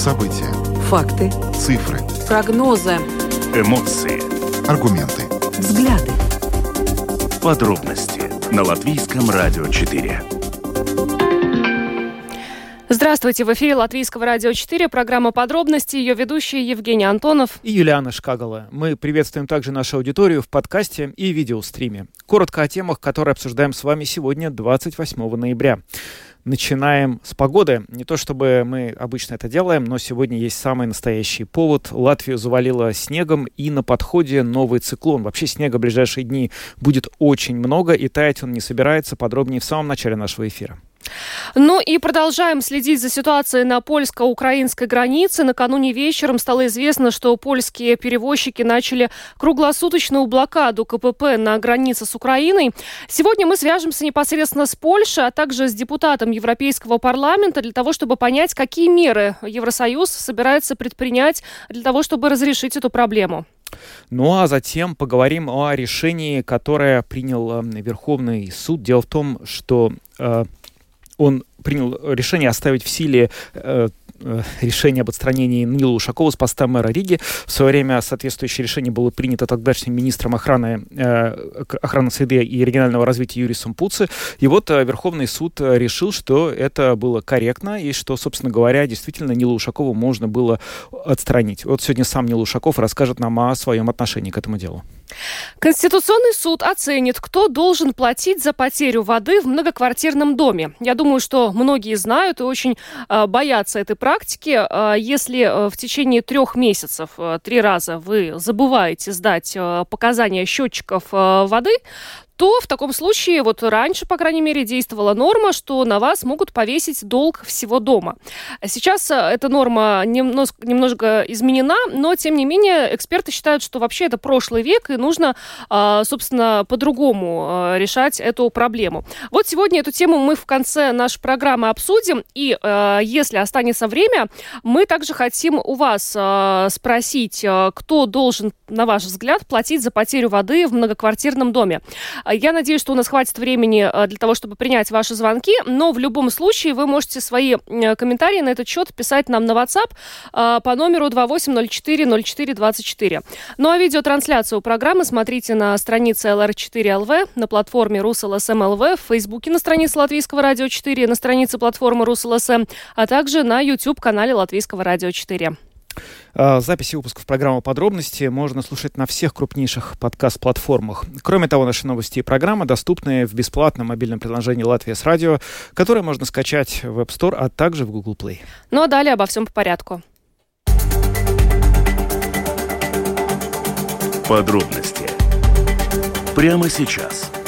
События. Факты. Цифры. Прогнозы. Эмоции. Аргументы. Взгляды. Подробности на Латвийском радио 4. Здравствуйте, в эфире Латвийского радио 4, программа «Подробности», ее ведущие Евгений Антонов и Юлиана Шкагала. Мы приветствуем также нашу аудиторию в подкасте и видеостриме. Коротко о темах, которые обсуждаем с вами сегодня, 28 ноября. Начинаем с погоды. Не то чтобы мы обычно это делаем, но сегодня есть самый настоящий повод. Латвию завалило снегом и на подходе новый циклон. Вообще снега в ближайшие дни будет очень много и таять он не собирается. Подробнее в самом начале нашего эфира. Ну и продолжаем следить за ситуацией на польско-украинской границе. Накануне вечером стало известно, что польские перевозчики начали круглосуточную блокаду КПП на границе с Украиной. Сегодня мы свяжемся непосредственно с Польшей, а также с депутатом Европейского парламента для того, чтобы понять, какие меры Евросоюз собирается предпринять для того, чтобы разрешить эту проблему. Ну а затем поговорим о решении, которое принял э, Верховный суд. Дело в том, что э, он принял решение оставить в силе э, э, решение об отстранении Нила Ушакова с поста мэра Риги. В свое время соответствующее решение было принято тогдашним министром охраны, э, охраны среды и регионального развития Юрисом Пуци. И вот э, Верховный суд решил, что это было корректно и что, собственно говоря, действительно Нила Ушакова можно было отстранить. Вот сегодня сам Нил Ушаков расскажет нам о своем отношении к этому делу. Конституционный суд оценит, кто должен платить за потерю воды в многоквартирном доме. Я думаю, что многие знают и очень э, боятся этой практики. Э, если э, в течение трех месяцев э, три раза вы забываете сдать э, показания счетчиков воды, то в таком случае, вот раньше, по крайней мере, действовала норма, что на вас могут повесить долг всего дома. Сейчас э, эта норма немножко, немножко изменена, но, тем не менее, эксперты считают, что вообще это прошлый век, и нужно, а, собственно, по-другому э, решать эту проблему. Вот сегодня эту тему мы в конце нашей программы обсудим, и э, если останется время, мы также хотим у вас спросить, кто должен, на ваш взгляд, платить за потерю воды в многоквартирном доме. А я надеюсь, что у нас хватит времени э, для того, чтобы принять ваши звонки, но в любом случае вы можете свои комментарии на этот счет писать нам на WhatsApp э, по номеру 28040424. Ну а видеотрансляцию программы смотрите на странице LR4LV, на платформе RusLSM.LV, в Фейсбуке на странице Латвийского радио 4, на странице платформы RusLSM, а также на YouTube-канале Латвийского радио 4. А, записи выпусков программы «Подробности» можно слушать на всех крупнейших подкаст-платформах. Кроме того, наши новости и программы доступны в бесплатном мобильном приложении «Латвия с радио», которое можно скачать в App Store, а также в Google Play. Ну а далее обо всем по порядку. Подробности прямо сейчас –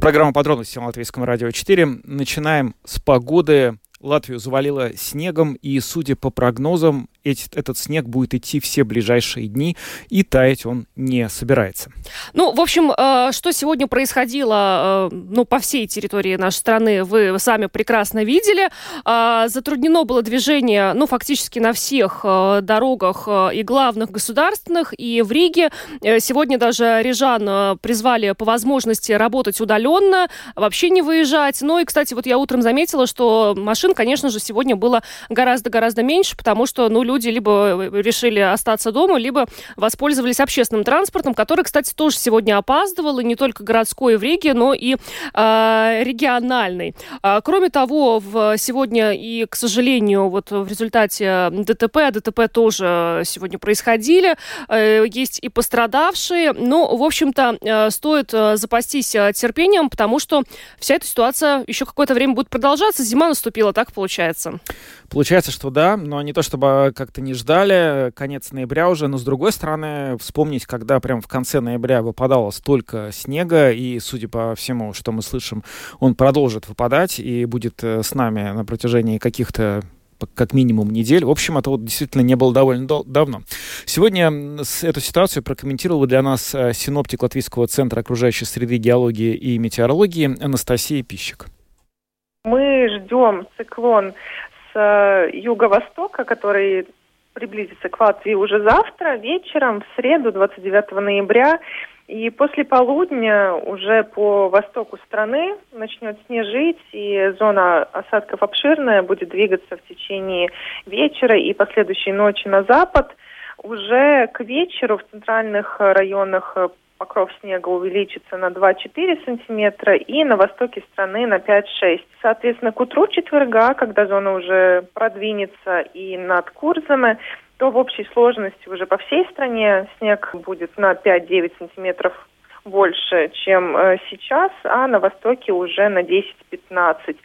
Программа подробности на Латвийском радио 4. Начинаем с погоды. Латвию завалило снегом, и, судя по прогнозам, эти, этот снег будет идти все ближайшие дни, и таять он не собирается. Ну, в общем, э, что сегодня происходило э, ну, по всей территории нашей страны, вы сами прекрасно видели. Э, затруднено было движение, ну, фактически на всех дорогах и главных государственных, и в Риге. Сегодня даже рижан призвали по возможности работать удаленно, вообще не выезжать. Ну и, кстати, вот я утром заметила, что машин, конечно же, сегодня было гораздо-гораздо меньше, потому что, ну, люди либо э, решили остаться дома, либо воспользовались общественным транспортом, который, кстати, тоже сегодня опаздывал, и не только городской в Риге, но и э, региональный. А, кроме того, в, сегодня и, к сожалению, вот в результате ДТП, а ДТП тоже сегодня происходили, э, есть и пострадавшие, но, в общем-то, э, стоит э, запастись э, терпением, потому что вся эта ситуация еще какое-то время будет продолжаться. Зима наступила, так получается. Получается, что да, но не то чтобы как-то не ждали, конец ноября уже, но с другой стороны, вспомнить, когда прям в конце ноября выпадало столько снега, и, судя по всему, что мы слышим, он продолжит выпадать и будет э, с нами на протяжении каких-то как минимум недель. В общем, это вот действительно не было довольно давно. Сегодня эту ситуацию прокомментировала для нас э, синоптик Латвийского центра окружающей среды геологии и метеорологии Анастасия Пищик. Мы ждем циклон с э, юго-востока, который приблизится к Латвии уже завтра вечером, в среду, 29 ноября. И после полудня уже по востоку страны начнет снежить, и зона осадков обширная будет двигаться в течение вечера и последующей ночи на запад. Уже к вечеру в центральных районах покров снега увеличится на 2-4 сантиметра и на востоке страны на 5-6. Соответственно, к утру четверга, когда зона уже продвинется и над Курзами, то в общей сложности уже по всей стране снег будет на 5-9 сантиметров больше, чем э, сейчас, а на востоке уже на 10-15.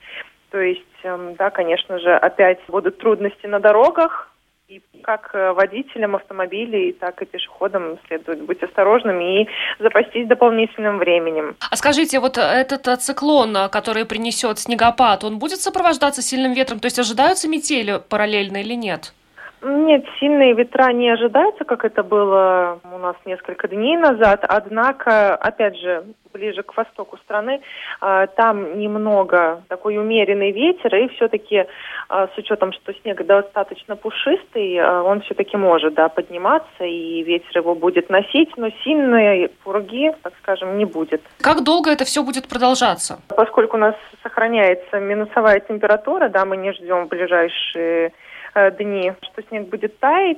То есть, э, да, конечно же, опять будут трудности на дорогах, и как э, водителям автомобилей, так и пешеходам следует быть осторожными и запастись дополнительным временем. А скажите, вот этот э, циклон, э, который принесет снегопад, он будет сопровождаться сильным ветром? То есть ожидаются метели параллельно или нет? Нет, сильные ветра не ожидаются, как это было у нас несколько дней назад. Однако, опять же, ближе к востоку страны, а, там немного такой умеренный ветер, и все-таки а, с учетом, что снег достаточно пушистый, а, он все-таки может да, подниматься, и ветер его будет носить, но сильные пурги, так скажем, не будет. Как долго это все будет продолжаться? Поскольку у нас сохраняется минусовая температура, да, мы не ждем ближайшие Э, дни, что снег будет таять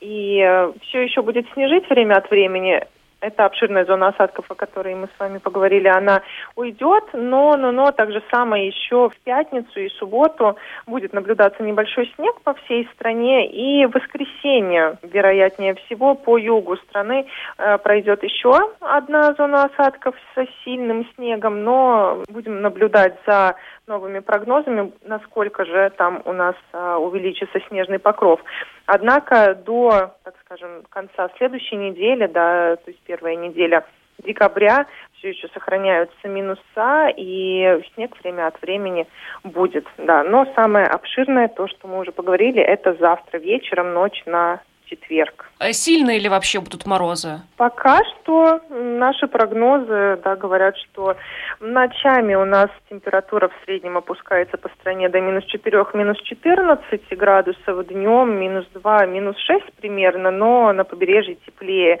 и э, все еще будет снежить время от времени. Это обширная зона осадков, о которой мы с вами поговорили, она уйдет, но, но, но так же самое еще в пятницу и субботу будет наблюдаться небольшой снег по всей стране, и в воскресенье, вероятнее всего, по югу страны э, пройдет еще одна зона осадков со сильным снегом, но будем наблюдать за новыми прогнозами, насколько же там у нас а, увеличится снежный покров. Однако до, так скажем, конца следующей недели, да, то есть первая неделя декабря, все еще сохраняются минуса, и снег время от времени будет, да. Но самое обширное, то, что мы уже поговорили, это завтра вечером, ночь на четверг. А сильные ли вообще будут морозы? Пока что наши прогнозы да, говорят, что ночами у нас температура в среднем опускается по стране до минус 4, минус 14 градусов, днем минус 2, минус 6 примерно, но на побережье теплее.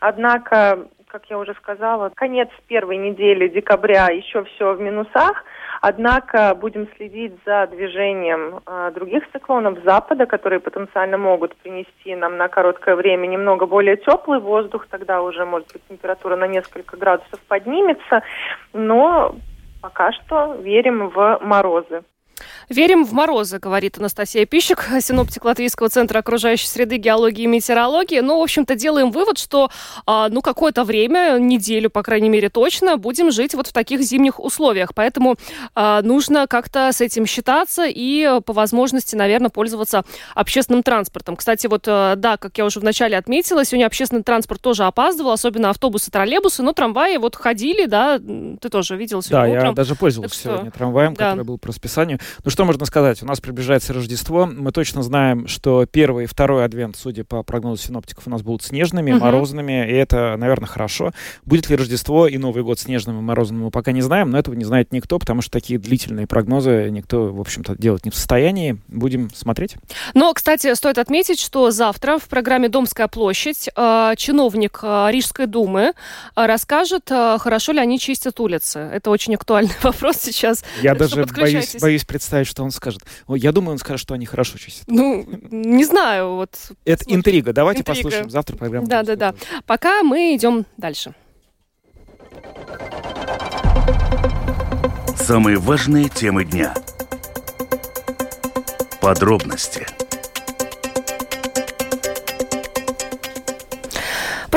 Однако как я уже сказала, конец первой недели декабря еще все в минусах, однако будем следить за движением э, других циклонов запада, которые потенциально могут принести нам на короткое время немного более теплый воздух, тогда уже, может быть, температура на несколько градусов поднимется, но пока что верим в морозы. Верим в морозы, говорит Анастасия Пищик, синоптик Латвийского центра окружающей среды, геологии и метеорологии. Ну, в общем-то, делаем вывод, что, а, ну, какое-то время, неделю, по крайней мере, точно, будем жить вот в таких зимних условиях. Поэтому а, нужно как-то с этим считаться и, по возможности, наверное, пользоваться общественным транспортом. Кстати, вот, а, да, как я уже вначале отметила, сегодня общественный транспорт тоже опаздывал, особенно автобусы, троллейбусы, но трамваи вот ходили, да, ты тоже видел сегодня Да, утром. я даже пользовался Так сегодня что, трамваем, да. который был по расписанию. Ну что можно сказать? У нас приближается Рождество. Мы точно знаем, что первый и второй адвент, судя по прогнозу синоптиков, у нас будут снежными, Мгм. морозными, и это, наверное, хорошо. Будет ли Рождество и Новый год снежным и морозным, мы пока не знаем, но этого не знает никто, потому что такие длительные прогнозы никто, в общем-то, делать не в состоянии. Будем смотреть. Но, кстати, стоит отметить, что завтра в программе «Домская площадь» э, чиновник э, Рижской думы э, расскажет, хорошо ли они чистят улицы. Это очень актуальный вопрос сейчас. Я даже боюсь, боюсь представить, что он скажет. Я думаю, он скажет, что они хорошо чистят. Ну, не знаю, вот. Это Слушай, интрига. Давайте интрига. послушаем завтра программу. Да, да, да. Пока мы идем дальше. Самые важные темы дня. Подробности.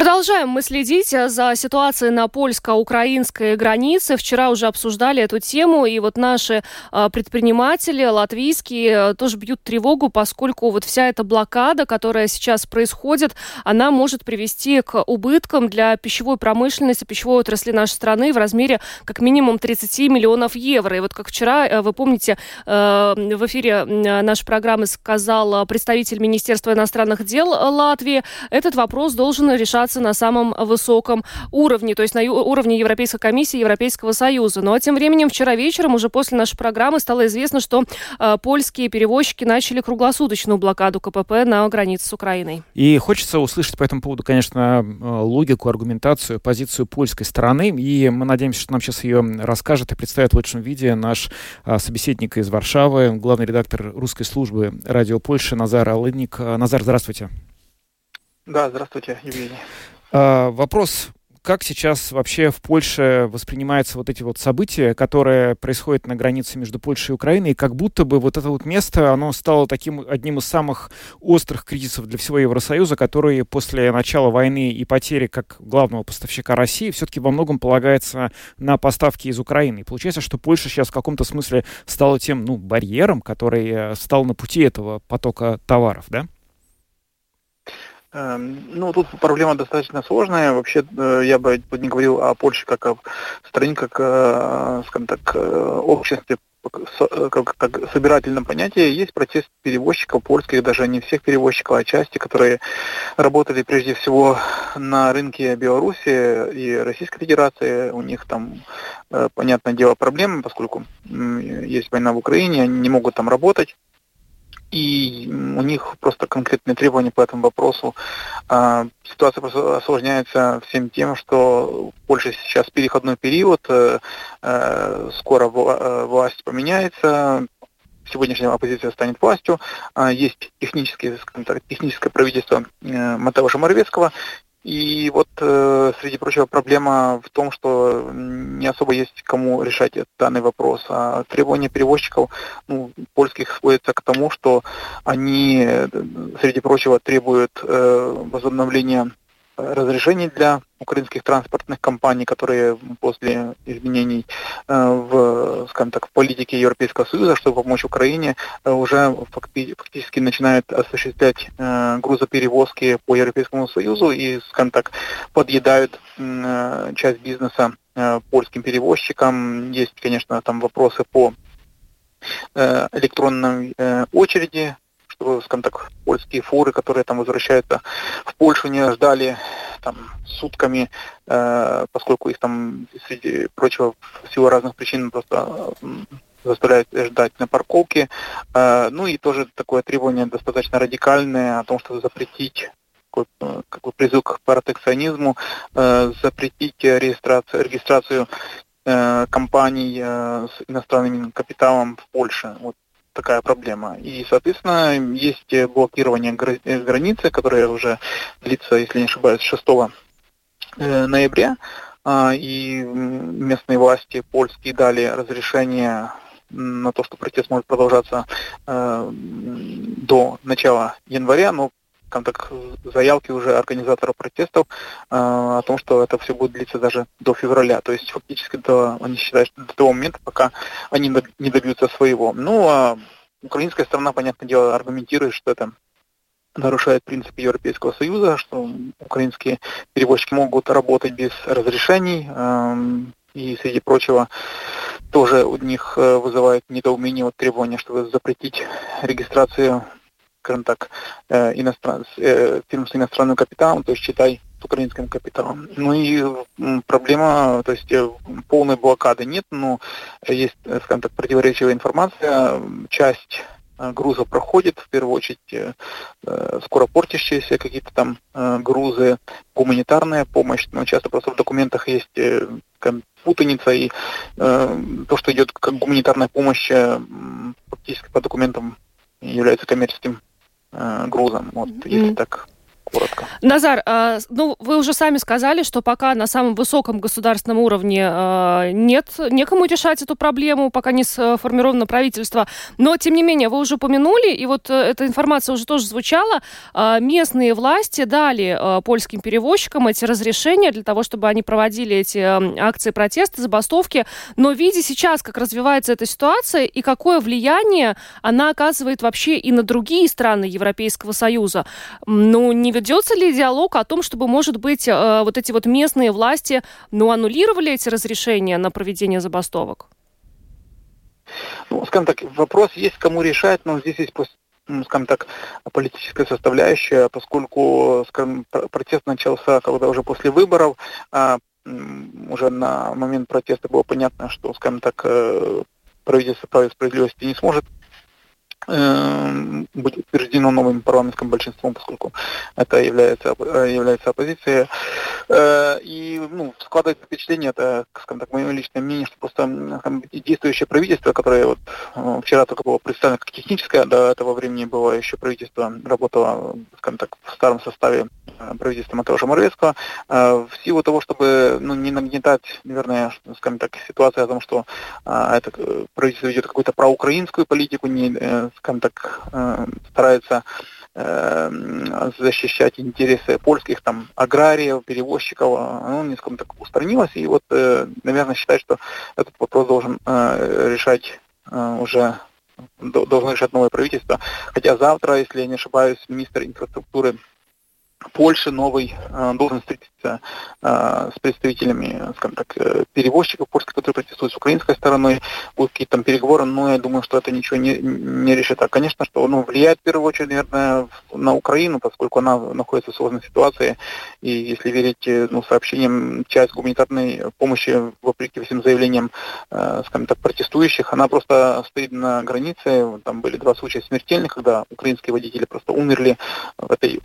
Продолжаем мы следить за ситуацией на польско-украинской границе. Вчера уже обсуждали эту тему, и вот наши э, предприниматели латвийские э, тоже бьют тревогу, поскольку вот вся эта блокада, которая сейчас происходит, она может привести к убыткам для пищевой промышленности, пищевой отрасли нашей страны в размере как минимум 30 миллионов евро. И вот как вчера, э, вы помните, э, в эфире нашей программы сказал представитель Министерства иностранных дел Латвии, этот вопрос должен решаться находится на самом высоком уровне, то есть на уровне Европейской комиссии Европейского Союза. Но тем временем вчера вечером, уже после нашей программы, стало известно, что э, польские перевозчики начали круглосуточную блокаду КПП на границе с Украиной. И хочется услышать по этому поводу, конечно, э, логику, аргументацию, позицию польской стороны. И мы надеемся, что нам сейчас ее расскажет и представит в лучшем виде наш э, собеседник из Варшавы, главный редактор русской службы радио Польши Назар Алыник. Э, Назар, здравствуйте. Да, здравствуйте, Евгений. А, вопрос как сейчас вообще в Польше воспринимаются вот эти вот события, которые происходят на границе между Польшей и Украиной, и как будто бы вот это вот место, оно стало таким одним из самых острых кризисов для всего Евросоюза, который после начала войны и потери как главного поставщика России все-таки во многом полагается на поставки из Украины. И получается, что Польша сейчас в каком-то смысле стала тем, ну, барьером, который э, стал на пути этого потока товаров, да? Эм, ну, тут проблема достаточно сложная. Вообще, э, я бы не говорил о Польше как о стране, как, э, скажем так, э, обществе, как, как собирательном понятии. Есть протест перевозчиков польских, даже не всех перевозчиков, а части, которые работали прежде всего на рынке Беларуси и Российской Федерации. У них там, понятное дело, проблемы, поскольку есть война в Украине, они не могут там работать и у них просто конкретные требования по этому вопросу. А, ситуация просто осложняется всем тем, что в Польше сейчас переходной период, э, э, скоро э, власть поменяется, сегодняшняя оппозиция станет властью. А, есть техническое, так, техническое правительство Матеуша Моровецкого, и вот, э, среди прочего, проблема в том, что не особо есть кому решать данный вопрос. А требования перевозчиков ну, польских сводятся к тому, что они, э, среди прочего, требуют э, возобновления разрешений для украинских транспортных компаний, которые после изменений э, в, скажем так, в политике Европейского Союза, чтобы помочь Украине, э, уже фактически начинают осуществлять э, грузоперевозки по Европейскому Союзу и, скажем так, подъедают часть бизнеса польским перевозчикам. Есть, конечно, там вопросы по электронной очереди скажем так, польские фуры, которые там возвращаются в Польшу, не ждали там сутками, э, поскольку их там, среди прочего, в силу разных причин просто заставляют ждать на парковке. Э, ну и тоже такое требование достаточно радикальное о том, чтобы запретить как бы призыв к протекционизму, э, запретить регистрацию, регистрацию э, компаний э, с иностранным капиталом в Польше. Вот такая проблема. И, соответственно, есть блокирование э, границы, которое уже длится, если не ошибаюсь, 6 э, ноября. А, и местные власти польские дали разрешение на то, что протест может продолжаться э, до начала января, но там так заявки уже организаторов протестов э, о том, что это все будет длиться даже до февраля. То есть фактически до, они считают, что до того момента, пока они не добьются своего. Ну, а украинская сторона, понятное дело, аргументирует, что это нарушает принципы Европейского Союза, что украинские перевозчики могут работать без разрешений, эм, и, среди прочего, тоже у них э, вызывает недоумение вот требования, чтобы запретить регистрацию скажем так, э, иностран... Э, фирм с иностранным капиталом, то есть считай с украинским капиталом. Ну и проблема, то есть э, полной блокады нет, но есть, скажем так, противоречивая информация. Часть грузов проходит, в первую очередь скоро портящиеся какие-то там грузы, гуманитарная помощь, но часто просто в документах есть путаница, и то, что идет как гуманитарная помощь, фактически по документам является коммерческим э, грузом, вот, mm-hmm. если так коротко. Назар, а, ну вы уже сами сказали, что пока на самом высоком государственном уровне а, нет, некому решать эту проблему, пока не сформировано правительство. Но, тем не менее, вы уже упомянули, и вот э, эта информация уже тоже звучала, а, местные власти дали польским перевозчикам эти разрешения для того, чтобы они проводили эти акции протеста, забастовки. Но видя сейчас, как развивается эта ситуация и какое влияние она оказывает вообще и на другие страны Европейского Союза, ну, не ведется ли диалог о том, чтобы, может быть, э, вот эти вот местные власти, ну, аннулировали эти разрешения на проведение забастовок? Ну, скажем так, вопрос есть, кому решать, но здесь есть скажем так, политическая составляющая, поскольку, скажем, протест начался когда уже после выборов, а уже на момент протеста было понятно, что, скажем так, э, правительство права и справедливости не сможет быть утверждено новым парламентским большинством, поскольку это является, э, является оппозицией. Э, и ну, складывается впечатление, это, скажем так, мое личное мнение, что просто действующее правительство, которое вот э, вчера только было представлено как техническое, до этого времени было еще правительство, работало, скажем так, в старом составе правительства Матеуша Моровецкого, в силу того, чтобы ну, не нагнетать, наверное, скажем так, ситуацию о том, что это правительство ведет какую-то проукраинскую политику, не скажем так, э, старается э, защищать интересы польских там аграриев, перевозчиков, оно не скажем так устранилось. И вот, э, наверное, считаю, что этот вопрос должен решать уже должно решать новое правительство. Хотя завтра, если я не ошибаюсь, министр инфраструктуры Польши новый э, должен встретиться э, с представителями, скажем так, э, перевозчиков польских, которые протестуют с украинской стороной, будут какие-то там переговоры, но я думаю, что это ничего не, не решит. А, конечно, что ну, влияет в первую очередь, наверное, на Украину, поскольку она находится в сложной ситуации, и если верить ну, сообщениям, часть гуманитарной помощи, вопреки всем заявлениям, скажем так, протестующих, она просто стоит на границе, там были два случая смертельных, когда украинские водители просто умерли в этой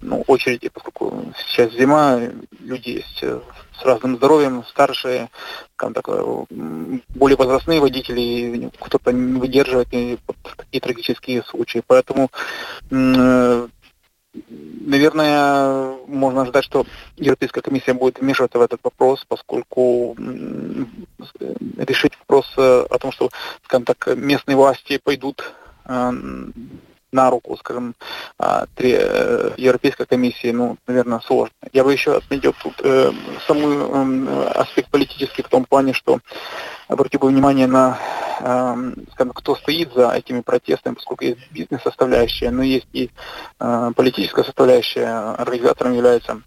ну, очереди, поскольку сейчас зима, люди есть э, с разным здоровьем, старшие, там, так, более возрастные водители, кто-то не выдерживает и такие трагические случаи. Поэтому, э, наверное, можно ждать, что Европейская комиссия будет вмешиваться в этот вопрос, поскольку решить вопрос э, о том, что, скажем так, местные власти пойдут на руку, скажем, а, три, э, Европейской комиссии, ну, наверное, сложно. Я бы еще отметил тут э, самый э, аспект политический в том плане, что обратил бы внимание на, э, скажем, кто стоит за этими протестами, поскольку есть бизнес-составляющая, но есть и э, политическая составляющая. Организатором является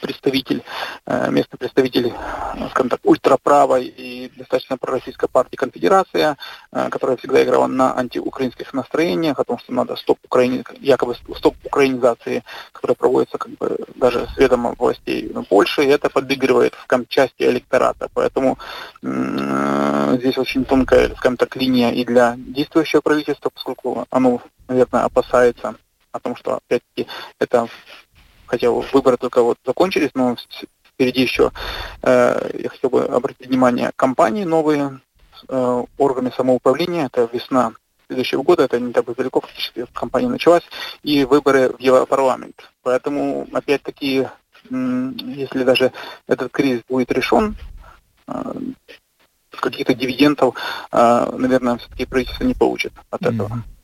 представитель, э, местный представитель, скажем так, ультраправой и достаточно пророссийской партии Конфедерация, э, которая всегда играла на антиукраинских настроениях, о том, что надо стоп Украине, якобы стоп украинизации, которая проводится как бы даже с ведома властей Польши, и это подыгрывает в части электората. Поэтому э, здесь очень тонкая, скажем так, линия и для действующего правительства, поскольку оно, наверное, опасается о том, что опять-таки это хотя выборы только вот закончились, но впереди еще, э, я хотел бы обратить внимание, компании новые, э, органы самоуправления, это весна следующего года, это не так далеко, фактически кампания началась, и выборы в Европарламент. Поэтому, опять-таки, если даже этот кризис будет решен, э, каких-то дивидендов, э, наверное, все-таки правительство не получит от этого. Mm-hmm.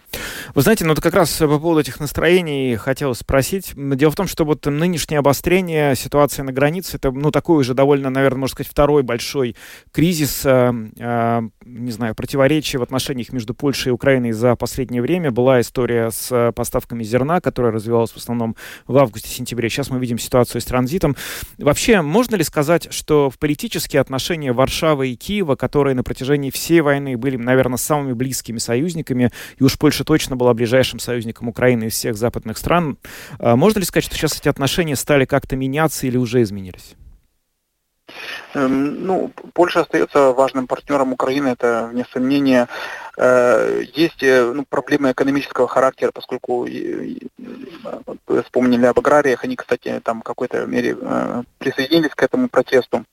Вы знаете, ну это как раз по поводу этих настроений хотел спросить. Дело в том, что вот нынешнее обострение ситуации на границе, это, ну, такой уже довольно, наверное, можно сказать, второй большой кризис, э, э, не знаю, противоречия в отношениях между Польшей и Украиной за последнее время. Была история с поставками зерна, которая развивалась в основном в августе-сентябре. Сейчас мы видим ситуацию с транзитом. Вообще, можно ли сказать, что в политические отношения Варшавы и Киева, которые на протяжении всей войны были, наверное, самыми близкими союзниками, и уж Польша точно точно была ближайшим союзником Украины из всех западных стран. А можно ли сказать, что сейчас эти отношения стали как-то меняться или уже изменились? Эм, ну, Польша остается важным партнером Украины, это вне сомнения. Э, есть э, ну, проблемы экономического характера, поскольку вы вспомнили об аграриях, они, кстати, там в какой-то мере э, присоединились к этому протесту.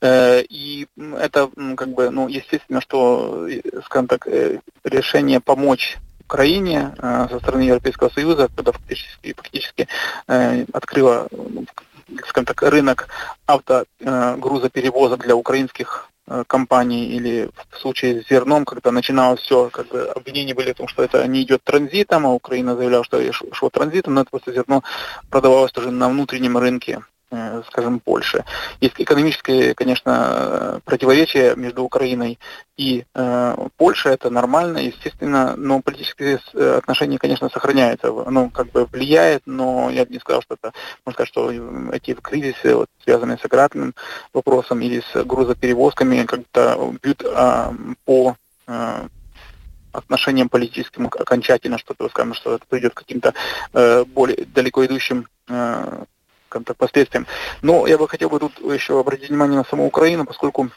Э, и это как бы, ну, естественно, что, э, скажем так, э, решение помочь Украине со стороны Европейского Союза, когда фактически, фактически открыла, скажем так, рынок автогрузоперевозок для украинских компаний или в случае с зерном, когда начиналось все, как бы обвинения были в том, что это не идет транзитом, а Украина заявляла, что шло транзитом, но это просто зерно продавалось тоже на внутреннем рынке скажем, Польши. Есть экономическое, конечно, противоречие между Украиной и э, Польшей, это нормально, естественно, но политические э, отношения, конечно, сохраняются. Оно как бы влияет, но я бы не сказал, что это, можно сказать, что эти кризисы, вот, связанные с аграрным вопросом или с грузоперевозками, как-то бьют э, по э, отношениям политическим окончательно, что скажем, что это придет к каким-то э, более далеко идущим э, последствиям. Но я бы хотел бы тут еще обратить внимание на саму Украину, поскольку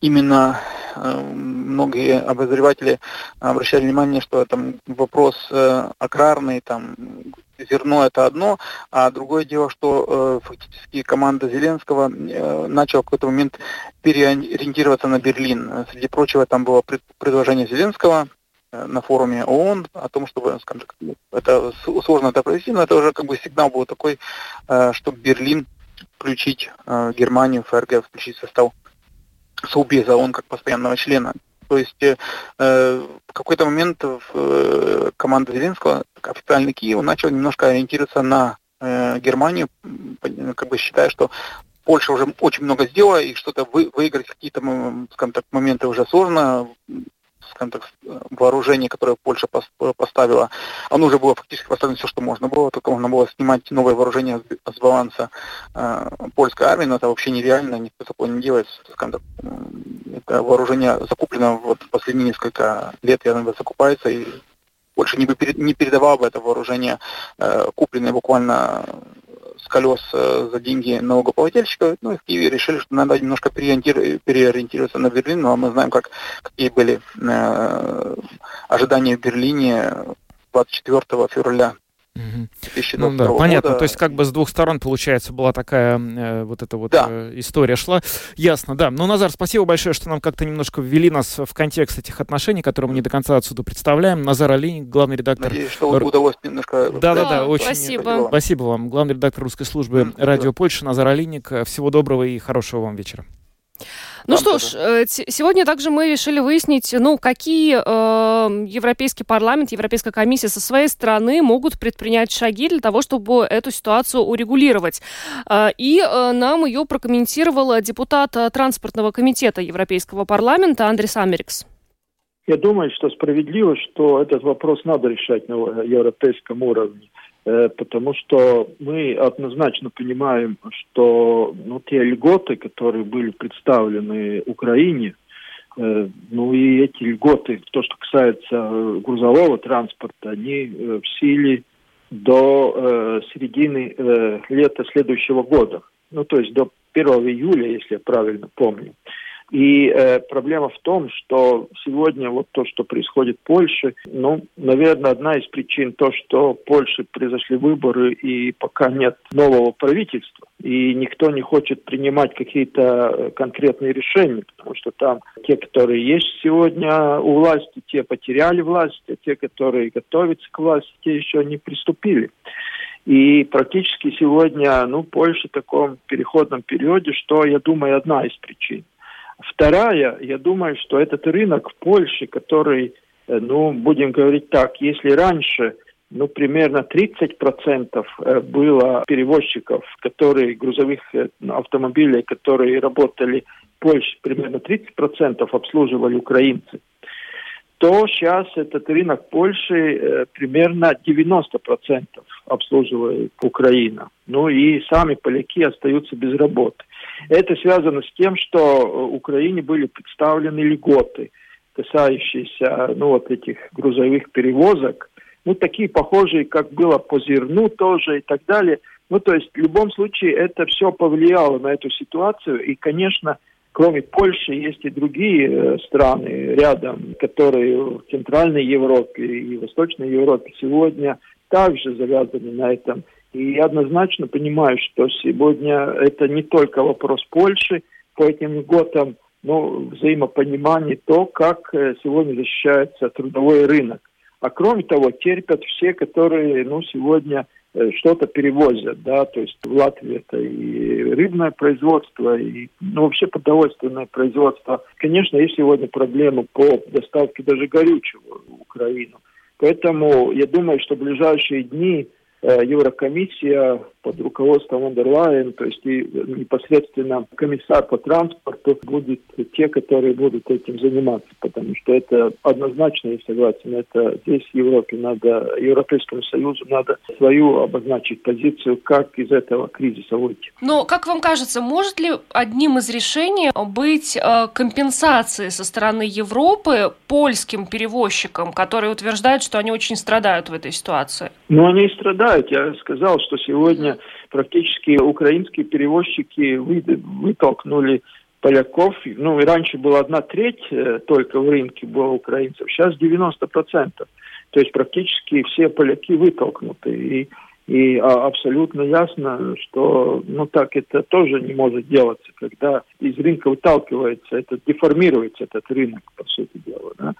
именно э, многие обозреватели обращали внимание, что там вопрос э, аграрный, там зерно это одно, а другое дело, что э, фактически команда Зеленского э, начала в какой-то момент переориентироваться на Берлин. Среди прочего, там было пред, предложение Зеленского на форуме ООН о том, чтобы, скажем так, это сложно это провести, но это уже как бы сигнал был такой, э, чтобы Берлин включить э, Германию, ФРГ, включить состав Совбеза, он как постоянного члена. То есть э, в какой-то момент э, команда Зеленского, официальный Киев, начал немножко ориентироваться на э, Германию, как бы считая, что Польша уже очень много сделала, и что-то вы, выиграть какие-то, скажем так, моменты уже сложно скажем так, вооружение, которое Польша поставила, оно уже было фактически поставлено все, что можно было, только можно было снимать новое вооружение с баланса э, польской армии, но это вообще нереально, никто такое не делает. Скажем так, это вооружение закуплено вот последние несколько лет, я наверное, закупается, и больше не, не передавало бы это вооружение, э, купленное буквально с колес э, за деньги налогоплательщика. Ну и в Киеве решили, что надо немножко переориентироваться на Берлин. Ну а мы знаем, как, какие были э, ожидания в Берлине 24 февраля ну, да, понятно. То есть как бы с двух сторон, получается, была такая э, вот эта вот да. э, история шла. Ясно, да. Ну, Назар, спасибо большое, что нам как-то немножко ввели нас в контекст этих отношений, которые мы не до конца отсюда представляем. Назар Алиник, главный редактор... Надеюсь, что вам удалось немножко... Да-да-да, очень... Спасибо. Спасибо вам. Главный редактор русской службы Радио Польша Назар Алиник. Всего доброго и хорошего вам вечера. Ну что ж, э, сегодня также мы решили выяснить, ну, какие э, Европейский парламент, Европейская комиссия со своей стороны могут предпринять шаги для того, чтобы эту ситуацию урегулировать. Э, и э, нам ее прокомментировал депутат транспортного комитета Европейского парламента Андрей Америкс. Я думаю, что справедливо, что этот вопрос надо решать на европейском уровне. Э, потому что мы однозначно понимаем, что ну, те льготы, которые были представлены Украине, э, ну и эти льготы, то, что касается э, грузового транспорта, они в силе до середины лета следующего года. Ну, то есть до 1 июля, если я правильно помню. И э, проблема в том, что сегодня вот то, что происходит в Польше, ну, наверное, одна из причин то, что в Польше произошли выборы и пока нет нового правительства, и никто не хочет принимать какие-то э, конкретные решения, потому что там те, которые есть сегодня у власти, те потеряли власть, а те, которые готовятся к власти, те еще не приступили. И практически сегодня, ну, Польша в таком переходном периоде, что, я думаю, одна из причин. Вторая, я думаю, что этот рынок в Польше, который, э, ну, будем говорить так, если раньше ну, примерно 30% э, было перевозчиков, которые, грузовых э, автомобилей, которые работали в Польше, примерно 30% обслуживали украинцы, то сейчас этот рынок Польши примерно 90% обслуживает Украина. Ну и сами поляки остаются без работы. Это связано с тем, что э, Украине были представлены льготы, касающиеся ну, вот этих грузовых перевозок, ну, такие похожие, как было по зерну тоже и так далее. Ну, то есть в любом случае это все повлияло на эту ситуацию. И, конечно, кроме Польши есть и другие э, страны рядом, которые в Центральной Европе и Восточной Европе сегодня также завязаны на этом и я однозначно понимаю, что сегодня это не только вопрос Польши по этим льготам, но взаимопонимание то, как э, сегодня защищается трудовой рынок. А кроме того, терпят все, которые ну, сегодня что-то перевозят, да, то есть в Латвии это и рыбное производство, и ну, вообще продовольственное производство. Конечно, есть сегодня проблемы по доставке даже горючего в Украину. Поэтому я думаю, что в ближайшие дни Э, Еврокомиссия под руководством фон дер Ляйен, то есть и непосредственно комиссар по транспорту будет те, которые будут этим заниматься, потому что это однозначно, я согласен, это здесь в Европе надо, Европейскому Союзу надо свою обозначить позицию, как из этого кризиса выйти. Но, как вам кажется, может ли одним из решений быть э, компенсации со стороны Европы польским перевозчикам, которые утверждают, что они очень страдают в этой ситуации? Ну, они и страдают. Я сказал, что сегодня практически украинские перевозчики вытолкнули поляков. Ну, и раньше была одна треть э, только в рынке было украинцев, сейчас 90%. То есть практически все поляки вытолкнуты. И, и а, абсолютно ясно, что ну так это тоже не может делаться, когда из рынка выталкивается, это деформируется этот рынок, по сути дела. Да?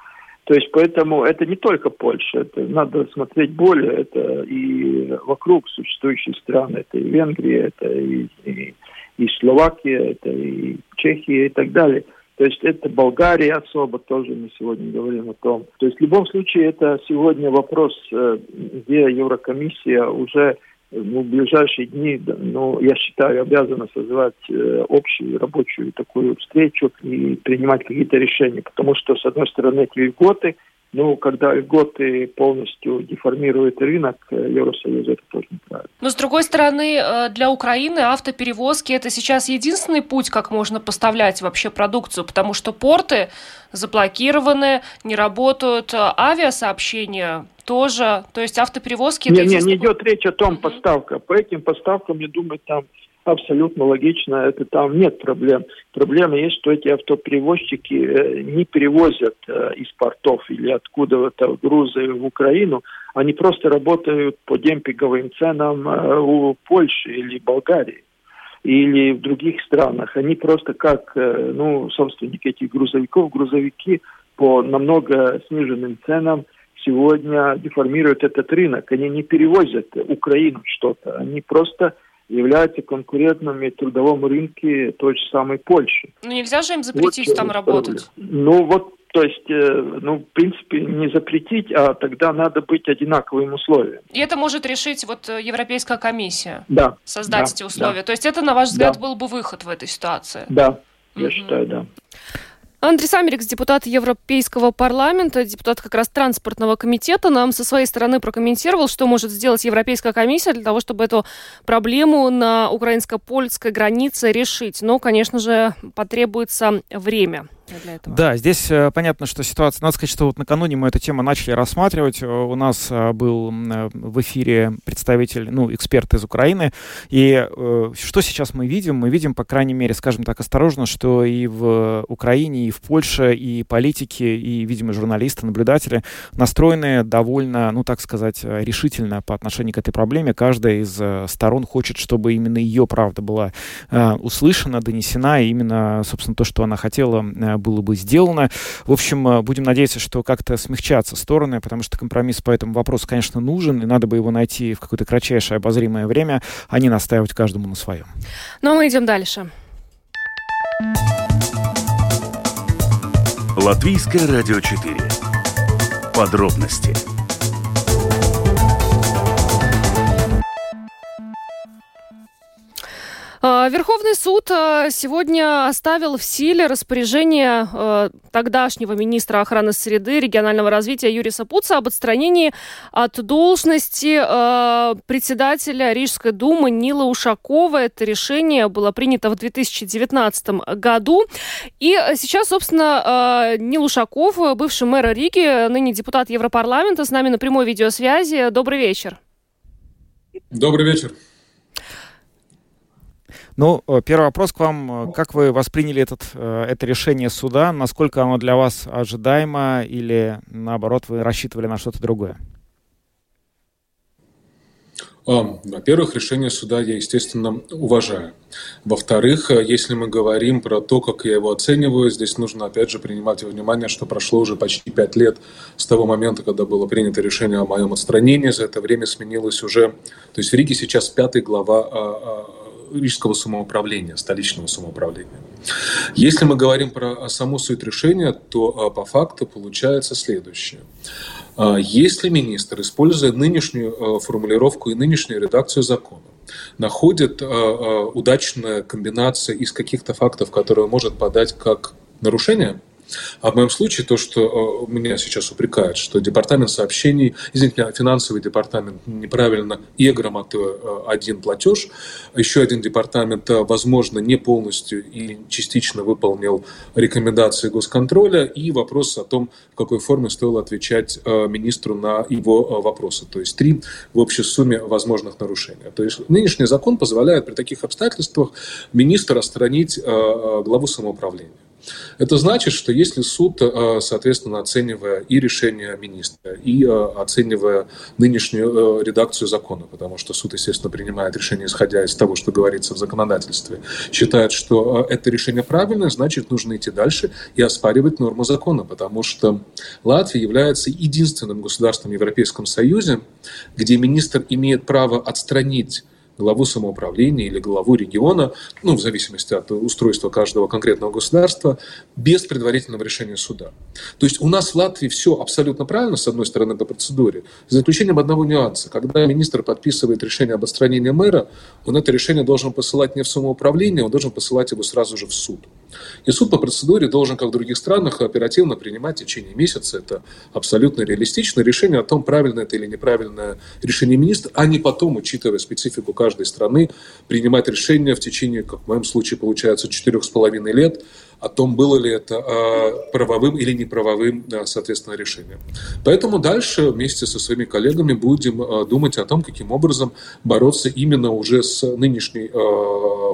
То есть поэтому это не только Польша, это надо смотреть более, это и вокруг существующие страны, это и Венгрия, это и, и, и Словакия, это и Чехия и так далее. То есть это Болгария особо тоже мы сегодня говорим о том. То есть в любом случае это сегодня вопрос, э, где Еврокомиссия уже ну, в ближайшие дни, ну, я считаю, обязана созвать э, общую рабочую такую встречу и принимать какие-то решения, потому что, с одной стороны, эти льготы – ну, когда льготы полностью деформируют рынок э, Евросоюза, это тоже неправильно. Но, с другой стороны, э, для Украины автоперевозки – это сейчас единственный путь, как можно поставлять вообще продукцию, потому что порты заблокированы, не работают э, авиасообщения тоже, то есть автоперевозки… Не, не, не идет речь о том поставка. По этим поставкам, я думаю, там абсолютно логично, это там нет проблем. Проблема есть, что эти автоперевозчики э, не перевозят э, из портов или откуда-то грузы в Украину, они просто работают по демпинговым ценам э, у Польши или Болгарии или в других странах. Они просто как, ну, собственники этих грузовиков, грузовики по намного сниженным ценам сегодня деформируют этот рынок. Они не перевозят Украину что-то, они просто являются конкурентными трудовом рынке той же самой Польши. Ну нельзя же им запретить вот, там работать? Ну вот, то есть, э, ну, в принципе, не запретить, а тогда надо быть одинаковым условиям. И это может решить вот э, Европейская комиссия? Да. Создать да, эти условия? Да. То есть это, на ваш взгляд, да. был бы выход в этой ситуации? Да, я угу. считаю, да. Андрей Самерикс, депутат Европейского парламента, депутат как раз транспортного комитета, нам со своей стороны прокомментировал, что может сделать Европейская комиссия для того, чтобы эту проблему на украинско-польской границе решить. Но, конечно же, потребуется время для этого. Да, здесь э, понятно, что ситуация... Надо сказать, что вот накануне мы эту тему начали рассматривать. Э, у нас э, был в эфире представитель, ну, эксперт из Украины. И что сейчас мы видим? Мы видим, по крайней мере, скажем так, осторожно, что и в Украине, и в Польше, и политики, и, видимо, журналисты, наблюдатели настроены довольно, ну, так сказать, решительно по отношению к этой проблеме. Каждая из сторон хочет, чтобы именно ее правда была услышана, донесена, и именно, собственно, то, что она хотела было бы сделано. В общем, э, будем надеяться, что как-то смягчатся стороны, потому что компромисс по этому вопросу, конечно, нужен, и надо бы его найти в какое-то кратчайшее обозримое время, а не настаивать каждому на своем. Ну, а мы идем дальше. Латвийское радио 4. Подробности Верховный суд а, сегодня оставил в силе распоряжение а, тогдашнего министра охраны среды регионального развития Юриса Пуца об отстранении от должности председателя Рижской думы Нила Ушакова. Это решение было принято в 2019 году. И сейчас, собственно, Нил Ушаков, бывший мэр Риги, ныне депутат Европарламента, с нами на прямой видеосвязи. Добрый вечер. Добрый вечер. Ну, э, первый вопрос к вам. Как вы восприняли этот, э, это решение суда? Насколько оно для вас ожидаемо или, наоборот, вы рассчитывали на что-то другое? А, во-первых, решение суда я, естественно, уважаю. Во-вторых, э, если мы говорим про то, как я его оцениваю, здесь нужно, опять же, принимать во внимание, что прошло уже почти пять лет с того момента, когда было принято решение о моем отстранении. За это время сменилось уже... То есть в Риге сейчас пятый глава а, а, рижского самоуправления, столичного самоуправления. Если мы говорим про саму суть решения, то а, по факту получается следующее. А, если министр, используя нынешнюю а, формулировку и нынешнюю редакцию закона, находит удачная комбинация из каких-то фактов, которые может подать как нарушение – а в моем случае то, что э, меня сейчас упрекают, что департамент сообщений, извините, финансовый департамент неправильно и грамоту э, один платеж, еще один департамент, э, возможно, не полностью и частично выполнил рекомендации госконтроля и вопрос о том, в какой форме стоило отвечать министру на его вопросы. То есть три в общей сумме возможных нарушений. То есть нынешний закон позволяет при таких обстоятельствах министра отстранить главу самоуправления. Это значит, что если суд, э, соответственно, оценивая и решение министра, и э, оценивая нынешнюю э, редакцию закона, потому что суд, естественно, принимает решение, исходя из того, что говорится в законодательстве, считает, что это решение правильное, значит, нужно идти дальше и оспаривать норму закона, потому что Латвия является единственным государством в Европейском Союзе, где министр имеет право отстранить главу самоуправления или главу региона, ну, в зависимости от устройства каждого конкретного государства, без предварительного решения суда. То есть у нас в Латвии все абсолютно правильно, с одной стороны, по процедуре, за исключением одного нюанса. Когда министр подписывает решение об отстранении мэра, он это решение должен посылать не в самоуправление, он должен посылать его сразу же в суд. И суд по процедуре должен, как в других странах, оперативно принимать в течение месяца. Это абсолютно реалистичное решение о том, правильно это или неправильное решение министра, а не потом, учитывая специфику каждой страны, принимать решение в течение, как в моем случае, получается, четырех с половиной лет – о том, было ли это а, правовым или неправовым, соответственно, решением. Поэтому дальше вместе со своими коллегами будем а, думать о том, каким образом бороться именно уже с нынешней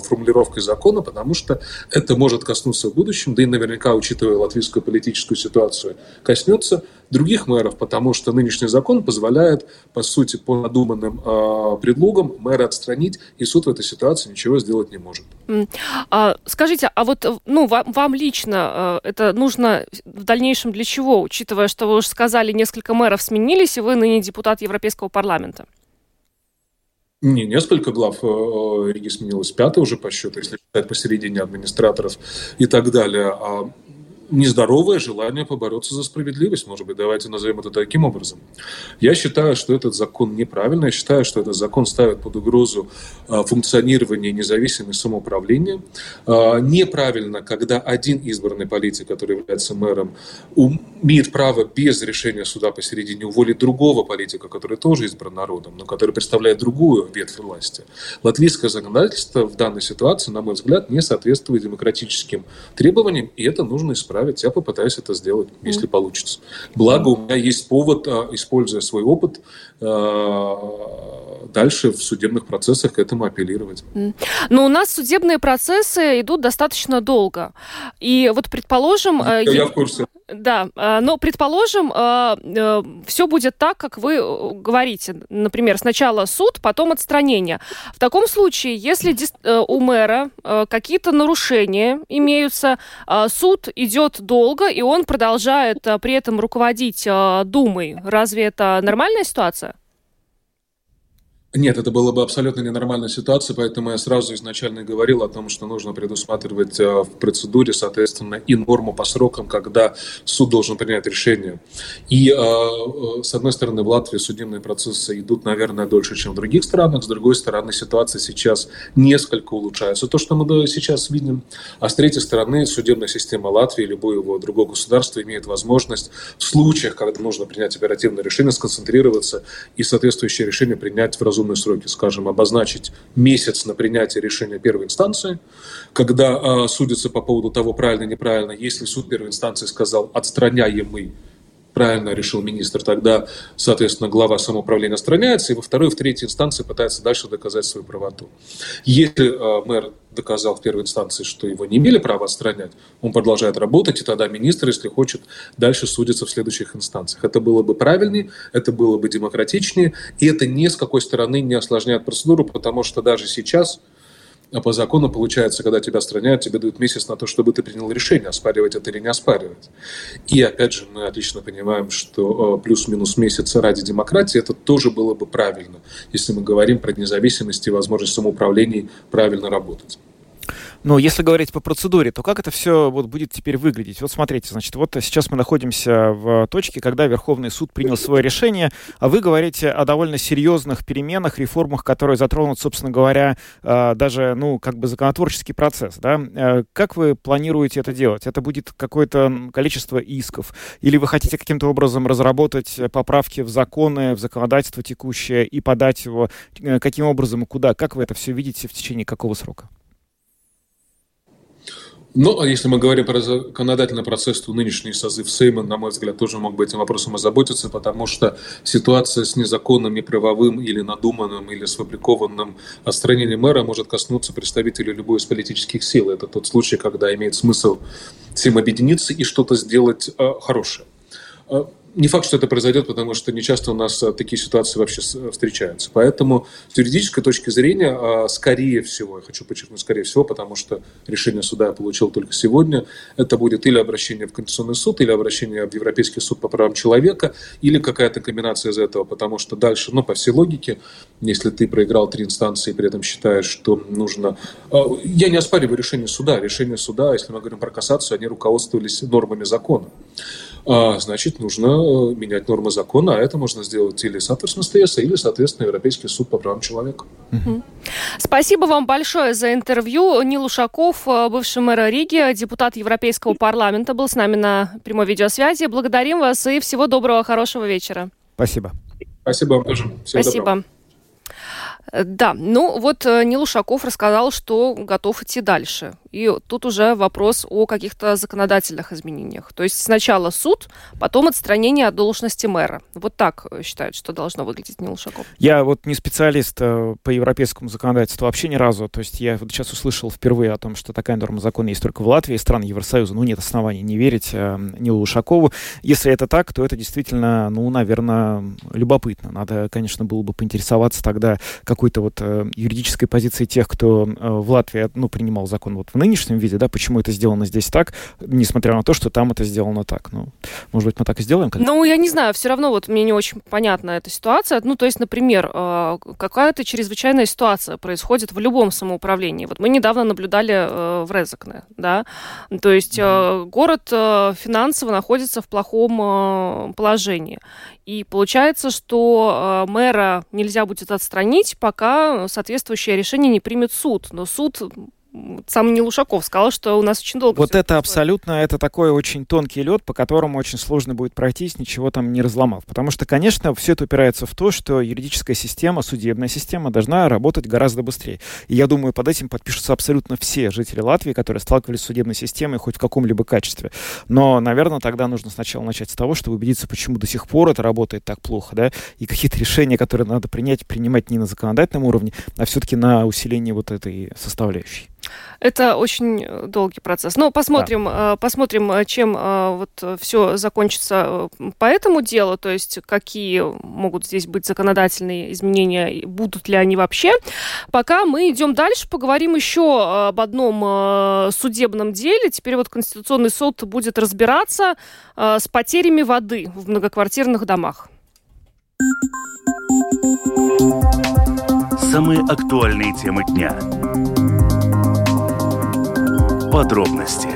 формулировкой закона, потому что это может коснуться в будущем, да и наверняка, учитывая латвийскую политическую ситуацию, коснется других мэров, потому что нынешний закон позволяет, по сути, по надуманным э, предлогам мэра отстранить, и суд в этой ситуации ничего сделать не может. А, скажите, а вот ну, вам, вам лично э, это нужно в дальнейшем для чего, учитывая, что вы уже сказали, несколько мэров сменились, и вы ныне депутат Европейского парламента? Не, несколько глав э, Риги сменилось, пятый уже по счету, если считать посередине администраторов и так далее. А нездоровое желание побороться за справедливость, может быть, давайте назовем это таким образом. Я считаю, что этот закон неправильный, я считаю, что этот закон ставит под угрозу а, функционирование независимого самоуправления. А, неправильно, когда один избранный политик, который является мэром, имеет право без решения суда посередине уволить другого политика, который тоже избран народом, но который представляет другую ветвь власти. Латвийское законодательство в данной ситуации, на мой взгляд, не соответствует демократическим требованиям, и это нужно исправить исправить. Я попытаюсь это сделать, если получится. Благо, у меня есть повод, а, используя свой опыт, а, дальше в судебных процессах к этому апеллировать. Но у нас судебные процессы идут достаточно долго. И вот, предположим... Я, э, я в курсе. Да, а, но, предположим, э, все будет так, как вы э, говорите. Например, сначала суд, потом отстранение. В таком случае, если у мэра какие-то нарушения имеются, суд идет долго, и он продолжает при этом руководить Думой. Разве это нормальная ситуация? Нет, это была бы абсолютно ненормальная ситуация, поэтому я сразу изначально говорил о том, что нужно предусматривать э, в процедуре, соответственно, и норму по срокам, когда суд должен принять решение. И, э, э, с одной стороны, в Латвии судебные процессы идут, наверное, дольше, чем в других странах, с другой стороны, ситуация сейчас несколько улучшается. То, что мы сейчас видим, а с третьей стороны, судебная система Латвии, любого другого государства имеет возможность в случаях, когда нужно принять оперативное решение, сконцентрироваться и соответствующее решение принять в разумном разумные сроки, скажем, обозначить месяц на принятие решения первой инстанции, когда э, судится по поводу того, правильно, неправильно. Если суд первой инстанции сказал «отстраняемый», правильно решил министр, тогда, соответственно, глава самоуправления отстраняется, и во второй, в третьей инстанции пытается дальше доказать свою правоту. Если э, мэр доказал в первой инстанции, что его не имели права отстранять, он продолжает работать, и тогда министр, если хочет, дальше судится в следующих инстанциях. Это было бы правильнее, это было бы демократичнее, и это ни с какой стороны не осложняет процедуру, потому что даже сейчас а по закону, получается, когда тебя отстраняют, тебе дают месяц на то, чтобы ты принял решение, оспаривать это или не оспаривать. И опять же, мы отлично понимаем, что э, плюс-минус месяц ради демократии, это тоже было бы правильно, если мы говорим про независимость и возможность самоуправления правильно работать. Но если говорить по процедуре, то как это все вот будет теперь выглядеть? Вот смотрите, значит, вот сейчас мы находимся в точке, когда Верховный суд принял свое решение, а вы говорите о довольно серьезных переменах, реформах, которые затронут, собственно говоря, э, даже, ну, как бы законотворческий процесс, да? Э, как вы планируете это делать? Это будет какое-то количество исков? Или вы хотите каким-то образом разработать поправки в законы, в законодательство текущее и подать его? Э, каким образом и куда? Как вы это все видите в течение какого срока? Ну, а если мы говорим про законодательный процесс, то нынешний созыв Сейма, на мой взгляд, тоже мог бы этим вопросом озаботиться, потому что ситуация с незаконным, неправовым или надуманным, или сфабрикованным отстранением мэра может коснуться представителей любой из политических сил. Это тот случай, когда имеет смысл всем объединиться и что-то сделать э, хорошее. Не факт, что это произойдет, потому что нечасто у нас а, такие ситуации вообще встречаются. Поэтому с юридической точки зрения, а, скорее всего, я хочу подчеркнуть, скорее всего, потому что решение суда я получил только сегодня, это будет или обращение в Конституционный суд, или обращение в Европейский суд по правам человека, или какая-то комбинация из этого, потому что дальше, ну, по всей логике, если ты проиграл три инстанции и при этом считаешь, что нужно... Я не оспариваю решение суда. Решение суда, если мы говорим про кассацию, они руководствовались нормами закона. А, значит, нужно э, менять нормы закона, а это можно сделать или соответственно СТС, или, соответственно, Европейский суд по правам человека. Спасибо вам большое за интервью. Нил Ушаков, э, бывший мэр Риги, депутат Европейского парламента, был с нами на прямой видеосвязи. Благодарим вас и всего доброго, хорошего вечера. Спасибо. Спасибо вам тоже. Всего Спасибо. Доброго. Да, ну вот э, Нил Ушаков рассказал, что готов идти дальше. И тут уже вопрос о каких-то законодательных изменениях. То есть сначала суд, потом отстранение от должности мэра. Вот так э, считают, что должно выглядеть Нил Ушаков. Я вот не специалист э, по европейскому законодательству вообще ни разу. То есть я вот сейчас услышал впервые о том, что такая норма закона есть только в Латвии, стран Евросоюза. Ну, нет оснований не верить Нилу Ушакову. Если это так, то это действительно, ну, наверное, любопытно. Надо, конечно, было бы поинтересоваться тогда, какой-то вот э, юридической позиции тех, кто э, в Латвии ну, принимал закон вот в нынешнем виде, да, почему это сделано здесь так, несмотря на то, что там это сделано так. Ну, может быть, мы так и сделаем? Как ну, я не знаю, все равно вот мне не очень понятна эта ситуация. Ну, то есть, например, э, какая-то чрезвычайная ситуация происходит в любом самоуправлении. Вот мы недавно наблюдали э, в Резакне, да, то есть э, город э, финансово находится в плохом э, положении. И получается, что э, мэра нельзя будет отстранить, пока соответствующее решение не примет суд. Но суд сам Нил Ушаков сказал, что у нас очень долго... Вот это абсолютно, это такой очень тонкий лед, по которому очень сложно будет пройтись, ничего там не разломав. Потому что, конечно, все это упирается в то, что юридическая система, судебная система должна работать гораздо быстрее. И я думаю, под этим подпишутся абсолютно все жители Латвии, которые сталкивались с судебной системой хоть в каком-либо качестве. Но, наверное, тогда нужно сначала начать с того, чтобы убедиться, почему до сих пор это работает так плохо, да, и какие-то решения, которые надо принять, принимать не на законодательном уровне, а все-таки на усиление вот этой составляющей. Это очень э, долгий процесс. Но посмотрим, да. Э, посмотрим, э, чем вот все закончится по этому делу, то есть какие могут здесь быть законодательные изменения, будут ли они вообще. Пока мы идем дальше, поговорим еще об одном судебном деле. Теперь вот Конституционный суд будет разбираться с потерями воды в многоквартирных домах. Самые актуальные темы дня Подробности.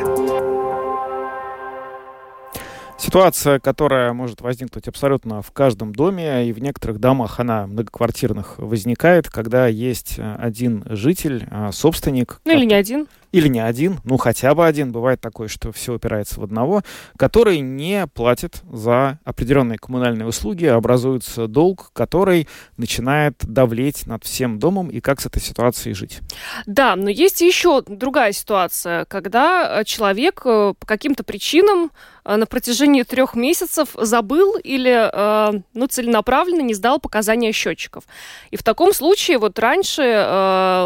Ситуация, которая может возникнуть абсолютно в каждом доме, и в некоторых домах она многоквартирных возникает, когда есть один житель, а, собственник. Ну или не один или не один, ну хотя бы один, бывает такое, что все упирается в одного, который не платит за определенные коммунальные услуги, образуется долг, который начинает давлеть над всем домом, и как с этой ситуацией жить. Да, но есть еще другая ситуация, когда человек э, по каким-то причинам э, на протяжении трех месяцев забыл или э, ну, целенаправленно не сдал показания счетчиков. И в таком случае вот раньше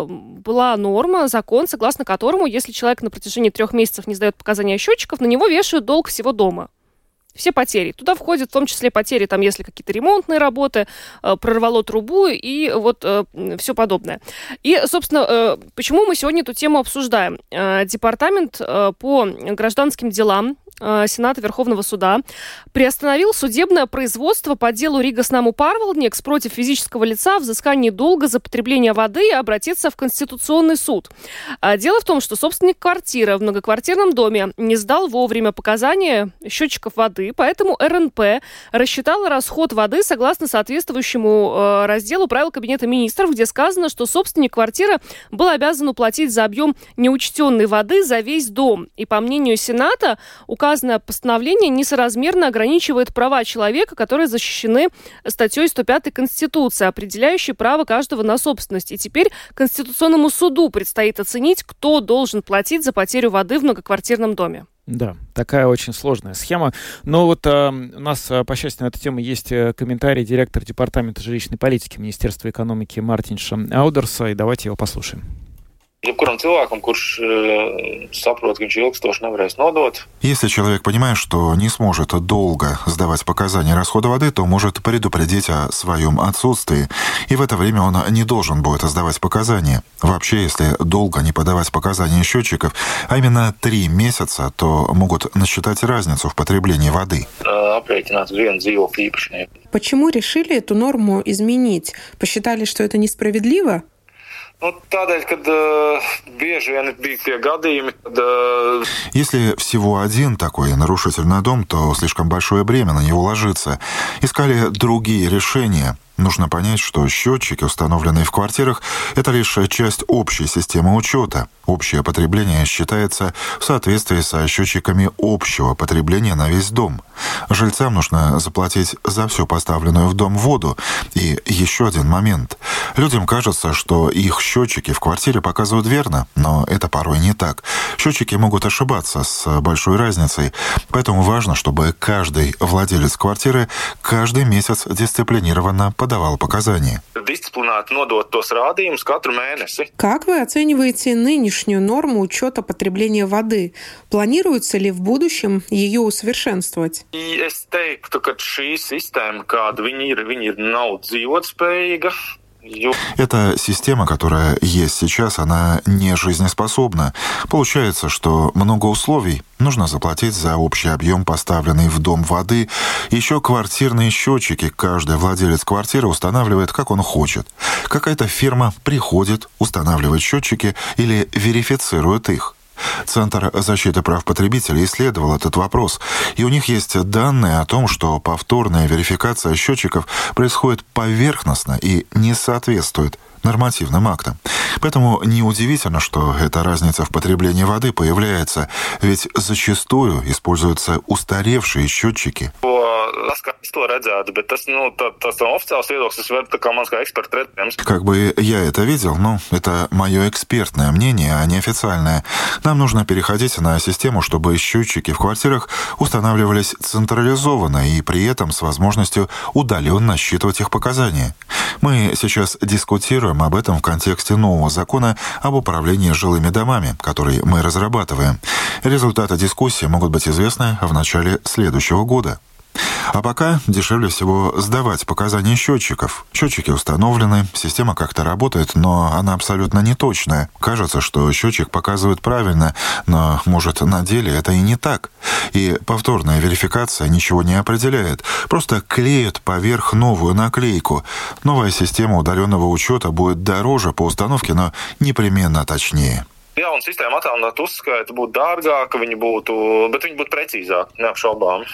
была норма, закон, согласно которому которому, если человек на протяжении трех месяцев не сдает показания счетчиков, на него вешают долг всего дома. Все потери. Туда входят в том числе потери, там, если какие-то ремонтные работы, э, прорвало трубу и вот э, все подобное. И, собственно, э, почему мы сегодня эту тему обсуждаем? Э, департамент э, по гражданским делам Сената Верховного суда приостановил судебное производство по делу Рига Снаму Парвалдникс против физического лица взыскании долга за потребление воды и обратиться в Конституционный суд. А дело в том, что собственник квартиры в многоквартирном доме не сдал вовремя показания счетчиков воды, поэтому РНП рассчитала расход воды согласно соответствующему э, разделу правил Кабинета министров, где сказано, что собственник квартиры был обязан уплатить за объем неучтенной воды за весь дом. И по мнению Сената, указанное постановление несоразмерно ограничивает права человека, которые защищены статьей 105 Конституции, определяющей право каждого на собственность. И теперь Конституционному суду предстоит оценить, кто должен платить за потерю воды в многоквартирном доме. Да, такая очень сложная схема. Но вот э, у нас, э, по счастью, на эту тему есть э, комментарий директора Департамента жилищной политики Министерства экономики Мартинша Аудерса, и давайте его послушаем. Jebkuram cilvēkam, kurš saprot, ka viņš ilgstoši nevarēs nodot. Если человек понимает, что не сможет долго сдавать показания расхода воды, то может предупредить о своем отсутствии, и в это время он не должен будет сдавать показания. Вообще, если долго не подавать показания счетчиков, а именно три месяца, то могут насчитать разницу в потреблении воды. Почему решили эту норму изменить? Посчитали, что это несправедливо? Nu, tādēļ, kad uh, bieži vien bija tie gadījumi. Uh... Если всего один такой нарушитель на дом, то слишком большое бремя на него ложится. Искали другие решения. Нужно понять, что счетчики, установленные в квартирах, это лишь часть общей системы учета. Общее потребление считается в соответствии со счетчиками общего потребления на весь дом. Жильцам нужно заплатить за всю поставленную в дом воду. И еще один момент. Людям кажется, что их счетчики в квартире показывают верно, но это порой не так. Счетчики могут ошибаться с большой разницей, поэтому важно, чтобы каждый владелец квартиры каждый месяц дисциплинированно подавал показания. Как вы оцениваете нынешнюю норму учета потребления воды? Планируется ли в будущем ее усовершенствовать? Es teiktu, ka šī sistēma, kāda viņi ir, viņi ir nav dzīvotspējīga. Эта система, которая есть сейчас, она не жизнеспособна. Получается, что много условий. Нужно заплатить за общий объем поставленной в дом воды. Еще квартирные счетчики каждый владелец квартиры устанавливает, как он хочет. Какая-то фирма приходит, устанавливает счетчики или верифицирует их. Центр защиты прав потребителей исследовал этот вопрос, и у них есть данные о том, что повторная верификация счетчиков происходит поверхностно и не соответствует нормативным актам. Поэтому неудивительно, что эта разница в потреблении воды появляется, ведь зачастую используются устаревшие счетчики. Как бы я это видел, но это мое экспертное мнение, а не официальное. Нам нужно переходить на систему, чтобы счетчики в квартирах устанавливались централизованно и при этом с возможностью удаленно считывать их показания. Мы сейчас дискутируем об этом в контексте нового закона об управлении жилыми домами, который мы разрабатываем. Результаты дискуссии могут быть известны в начале следующего года. А пока дешевле всего сдавать показания счетчиков. Счетчики установлены, система как-то работает, но она абсолютно неточная. Кажется, что счетчик показывает правильно, но, может, на деле это и не так. И повторная верификация ничего не определяет. Просто клеят поверх новую наклейку. Новая система удаленного учета будет дороже по установке, но непременно точнее. Jauna sistēma attēlot uzskaitu būtu dārgāka, viņi būtu, bet viņi būtu precīzāki, neapšaubām.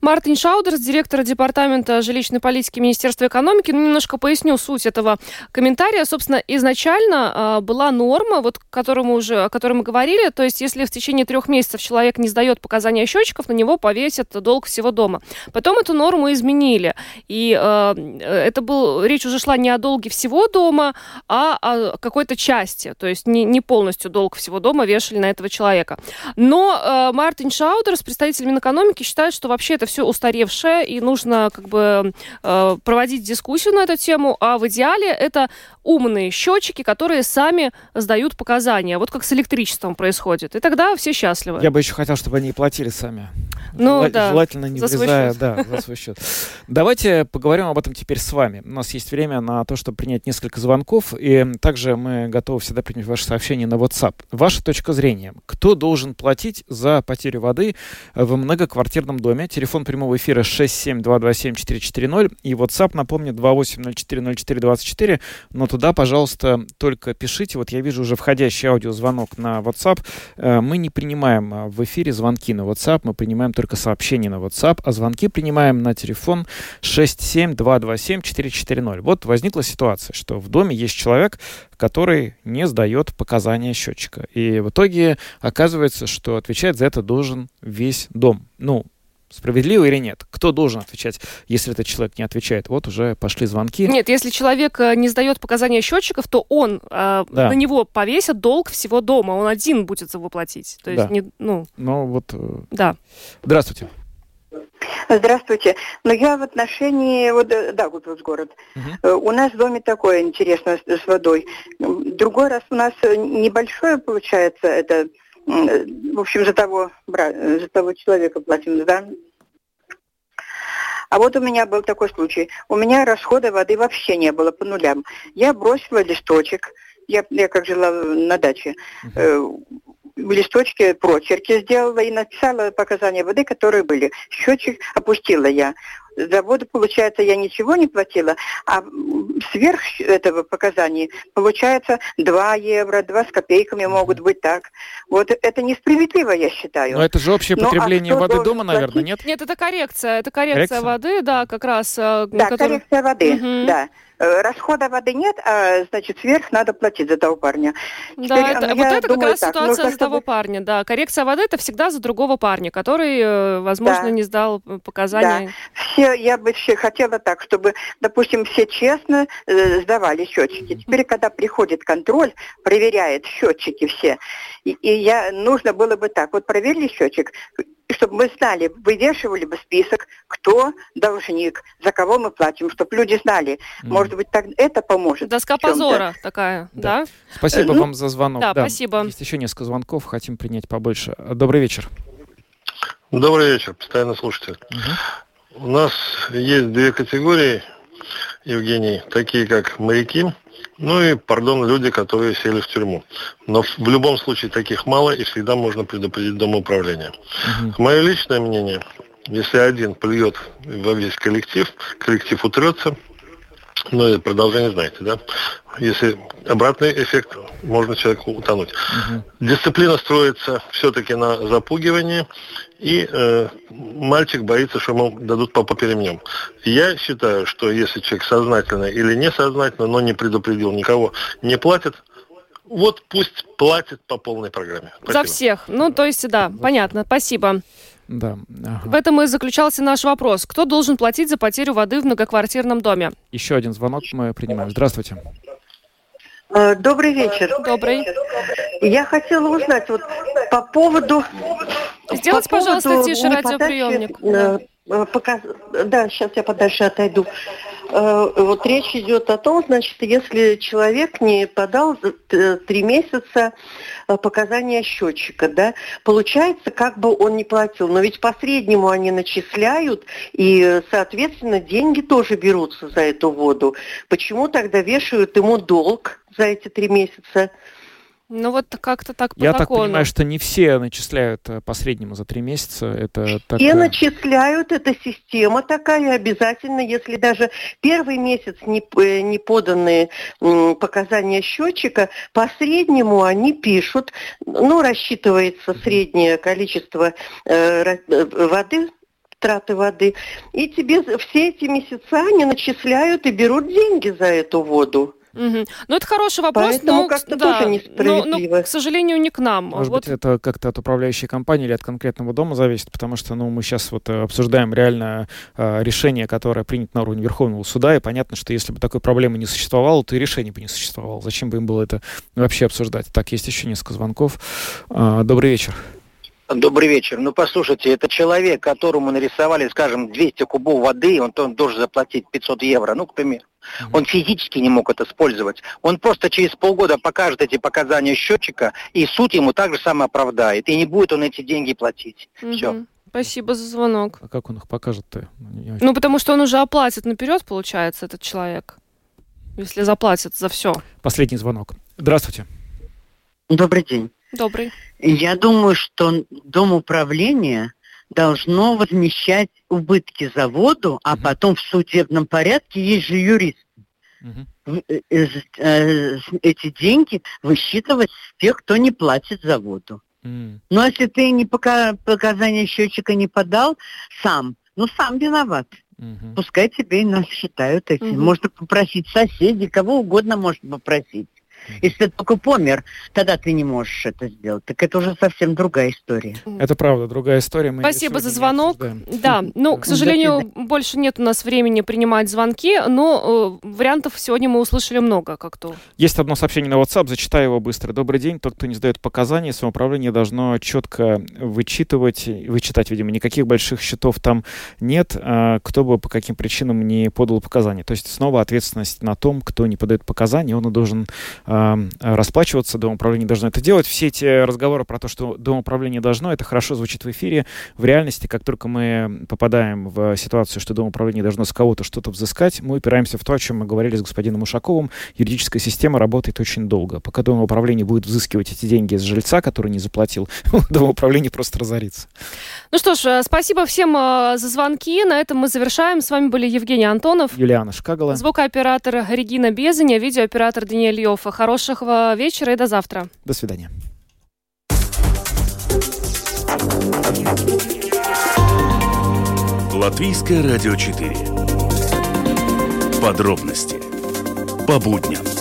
Мартин Шаудерс, директор Департамента жилищной политики Министерства экономики. Ну, немножко поясню суть этого комментария. Собственно, изначально э, была норма, вот, которому уже, о которой мы говорили, то есть если в течение трех месяцев человек не сдает показания счетчиков, на него повесят долг всего дома. Потом эту норму изменили, и э, это был, речь уже шла не о долге всего дома, а о какой-то части, то есть не, не полностью долг всего дома вешали на этого человека. Но э, Мартин Шаудерс, представитель Минэкономики, считает, что вообще это все устаревшее, и нужно как бы э, проводить дискуссию на эту тему, а в идеале это умные счетчики, которые сами сдают показания. Вот как с электричеством происходит. И тогда все счастливы. Я бы еще хотел, чтобы они платили сами. Ну, Жела- да, Желательно не за свой влезая, счет. да, за свой счет. Давайте поговорим об этом теперь с вами. У нас есть время на то, чтобы принять несколько звонков, и также мы готовы всегда принять ваши сообщения на WhatsApp. Ваша точка зрения. Кто должен платить за потерю воды в многоквартирном доме? Телефон прямого эфира 67227-440 и WhatsApp, напомню, 28040424. Но туда, пожалуйста, только пишите. Вот я вижу уже входящий аудиозвонок на WhatsApp. Э, Мы не принимаем а, в эфире звонки на WhatsApp, мы принимаем только сообщения на WhatsApp, а звонки принимаем на телефон 67227-440. Вот возникла ситуация, что в доме есть человек, который не сдает показания счетчика. И в итоге оказывается, что отвечать за это должен весь дом. Ну, справедливо или нет? Кто должен отвечать, если этот человек не отвечает? Вот уже пошли звонки. Нет, если человек э, не сдает показания счетчиков, то он э, Да. на него повесит долг всего дома. Он один будет его платить. То есть, Да. не, ну, Ну вот, э, да. здравствуйте. Здравствуйте. Ну, я в отношении, вот, да, вот, вот город. Э, У нас в доме такое интересно с, с водой. Другой раз у нас небольшое получается, это, в общем, за того, э, за того человека платим, да. А вот у меня был такой случай. У меня расхода воды вообще не было по нулям. Я бросила листочек. Я, я как жила на даче. Э, в листочке прочерки сделала и написала показания воды, которые были. Счетчик опустила я. За воду, получается, я ничего не платила, а сверх этого показания, получается, 2 евро, 2 с копейками могут быть так. Вот это несправедливо, я считаю. Но это же общее Ну, а потребление кто воды дома, наверное, платить? нет? Нет, это коррекция. Это коррекция, Коррекция? воды, да, как раз. э, Да, который- коррекция воды, Мгм. да. Э, Расхода воды нет, а значит сверх надо платить за того парня. Да, это- вот это думаю как раз так, ситуация нужно, за того чтобы- парня, да. Коррекция воды это всегда за другого парня, который, э, возможно, Да. не сдал э, показания. Все, я бы все хотела так, чтобы, допустим, все честно э, сдавали счетчики. Теперь, когда приходит контроль, проверяет счетчики все, и, и я нужно было бы так, вот проверили счетчик, и чтобы мы знали, вывешивали бы список, кто должник, за кого мы платим, чтобы люди знали. Может быть, так это поможет. Доска позора такая, да? Спасибо Э, ну, вам за звонок. да, спасибо. Есть еще несколько звонков, хотим принять побольше. Добрый вечер. Добрый вечер, постоянно слушатель. У нас есть две категории, Евгений, такие как моряки, ну и, пардон, люди, которые сели в тюрьму. Но в, любом случае таких мало, и всегда можно предупредить домоуправление. Мое личное мнение, если один плюет во весь коллектив, коллектив утрется, ну и продолжение знаете, да? Если обратный эффект, можно человеку утонуть. Дисциплина строится все-таки на запугивании, и э, мальчик боится, что ему дадут по, по ремнем. Я считаю, что если человек сознательно или несознательно, но не предупредил никого, не платит, вот пусть платит по полной программе. За Спасибо. всех. Ну, то есть, да, понятно, спасибо. Да. ага. В этом и заключался наш вопрос. Кто должен платить за потерю воды в многоквартирном доме? Еще один звонок мы принимаем. Здравствуйте. Э, Добрый вечер. Добрый. Я хотела узнать вот по поводу... Сделайте, по пожалуйста, поводу тише неподачи, радиоприемник. э, э, показ- Да, сейчас я подальше отойду. Э, Вот речь идет о том, значит, если человек не подал три месяца э, показания счетчика, да, получается, как бы он не платил. Но ведь по среднему они начисляют, и, э, соответственно, деньги тоже берутся за эту воду. Почему тогда вешают ему долг за эти три месяца? Ну, вот как-то так по Я так закону. понимаю, что не все начисляют э, по среднему за три месяца. Это И такое- начисляют, это система такая обязательно, если даже первый месяц не, п- не поданные м, показания счетчика, по среднему они пишут, ну, рассчитывается среднее количество э, э, воды, траты воды, и тебе все эти месяца они начисляют и берут деньги за эту воду. Мгм. Ну, это хороший вопрос, Поэтому но, как-то да, тоже но- несправедливо. но, к сожалению, не к нам. Может Вот быть, это как-то от управляющей компании или от конкретного дома зависит, потому что ну, мы сейчас вот э, обсуждаем реально э, решение, которое принято на уровне Верховного суда, и понятно, что если бы такой проблемы не существовало, то и решения бы не существовало. Зачем бы им было это вообще обсуждать? Так, есть еще несколько звонков. А, Добрый вечер. Добрый вечер. Ну, послушайте, это человек, которому нарисовали, скажем, 200 кубов воды, он, он должен заплатить 500 евро, ну, к примеру. Он физически не мог это использовать. Он просто через полгода покажет эти показания счетчика, и суд ему так же самое оправдает. И не будет он эти деньги платить. Все. Мгм. Спасибо за звонок. А как он их покажет-то? Ну, потому что он уже оплатит наперед, получается, этот человек. Если заплатит за все. Последний звонок. Здравствуйте. Добрый день. Добрый. Я думаю, что Дом управления должно возмещать убытки заводу, а потом в судебном порядке есть же юрист. Угу. Эти деньги высчитывать с тех, кто не платит заводу. Mm. Но если ты не пока показания счетчика не подал сам, ну сам виноват. Угу. Пускай тебе и нас считают этим. Угу. Можно попросить соседей, кого угодно можно попросить. Если ты только помер, тогда ты не можешь это сделать. Так это уже совсем другая история. Это правда, другая история. Мы Спасибо за звонок. Да, ну, к сожалению, больше нет у нас времени принимать звонки, но э, вариантов сегодня мы услышали много, как то. Есть одно сообщение на WhatsApp, зачитаю его быстро. Добрый день. Тот, кто не сдает показания, самоуправление должно четко вычитывать, вычитать, видимо, никаких больших счетов там нет, а кто бы по каким причинам не подал показания. То есть снова ответственность на том, кто не подает показания, он и должен расплачиваться, Дом управления должно это делать. Все эти разговоры про то, что Дом управления должно, это хорошо звучит в эфире. В реальности, как только мы попадаем в ситуацию, что Дом управления должно с кого-то что-то взыскать, мы упираемся в то, о чем мы говорили с господином Ушаковым. Юридическая система работает очень долго. Пока Дом управления будет взыскивать эти деньги с жильца, который не заплатил, Дом управления просто разорится. Ну что ж, э, спасибо всем э, за звонки. На этом мы завершаем. С вами были Евгений Антонов, Юлиана Шкагала, звукооператор Регина Безаня, видеооператор Даниэль Йофф. Хорошего вечера и до завтра. До свидания. Латвийское радио 4. Подробности по будням.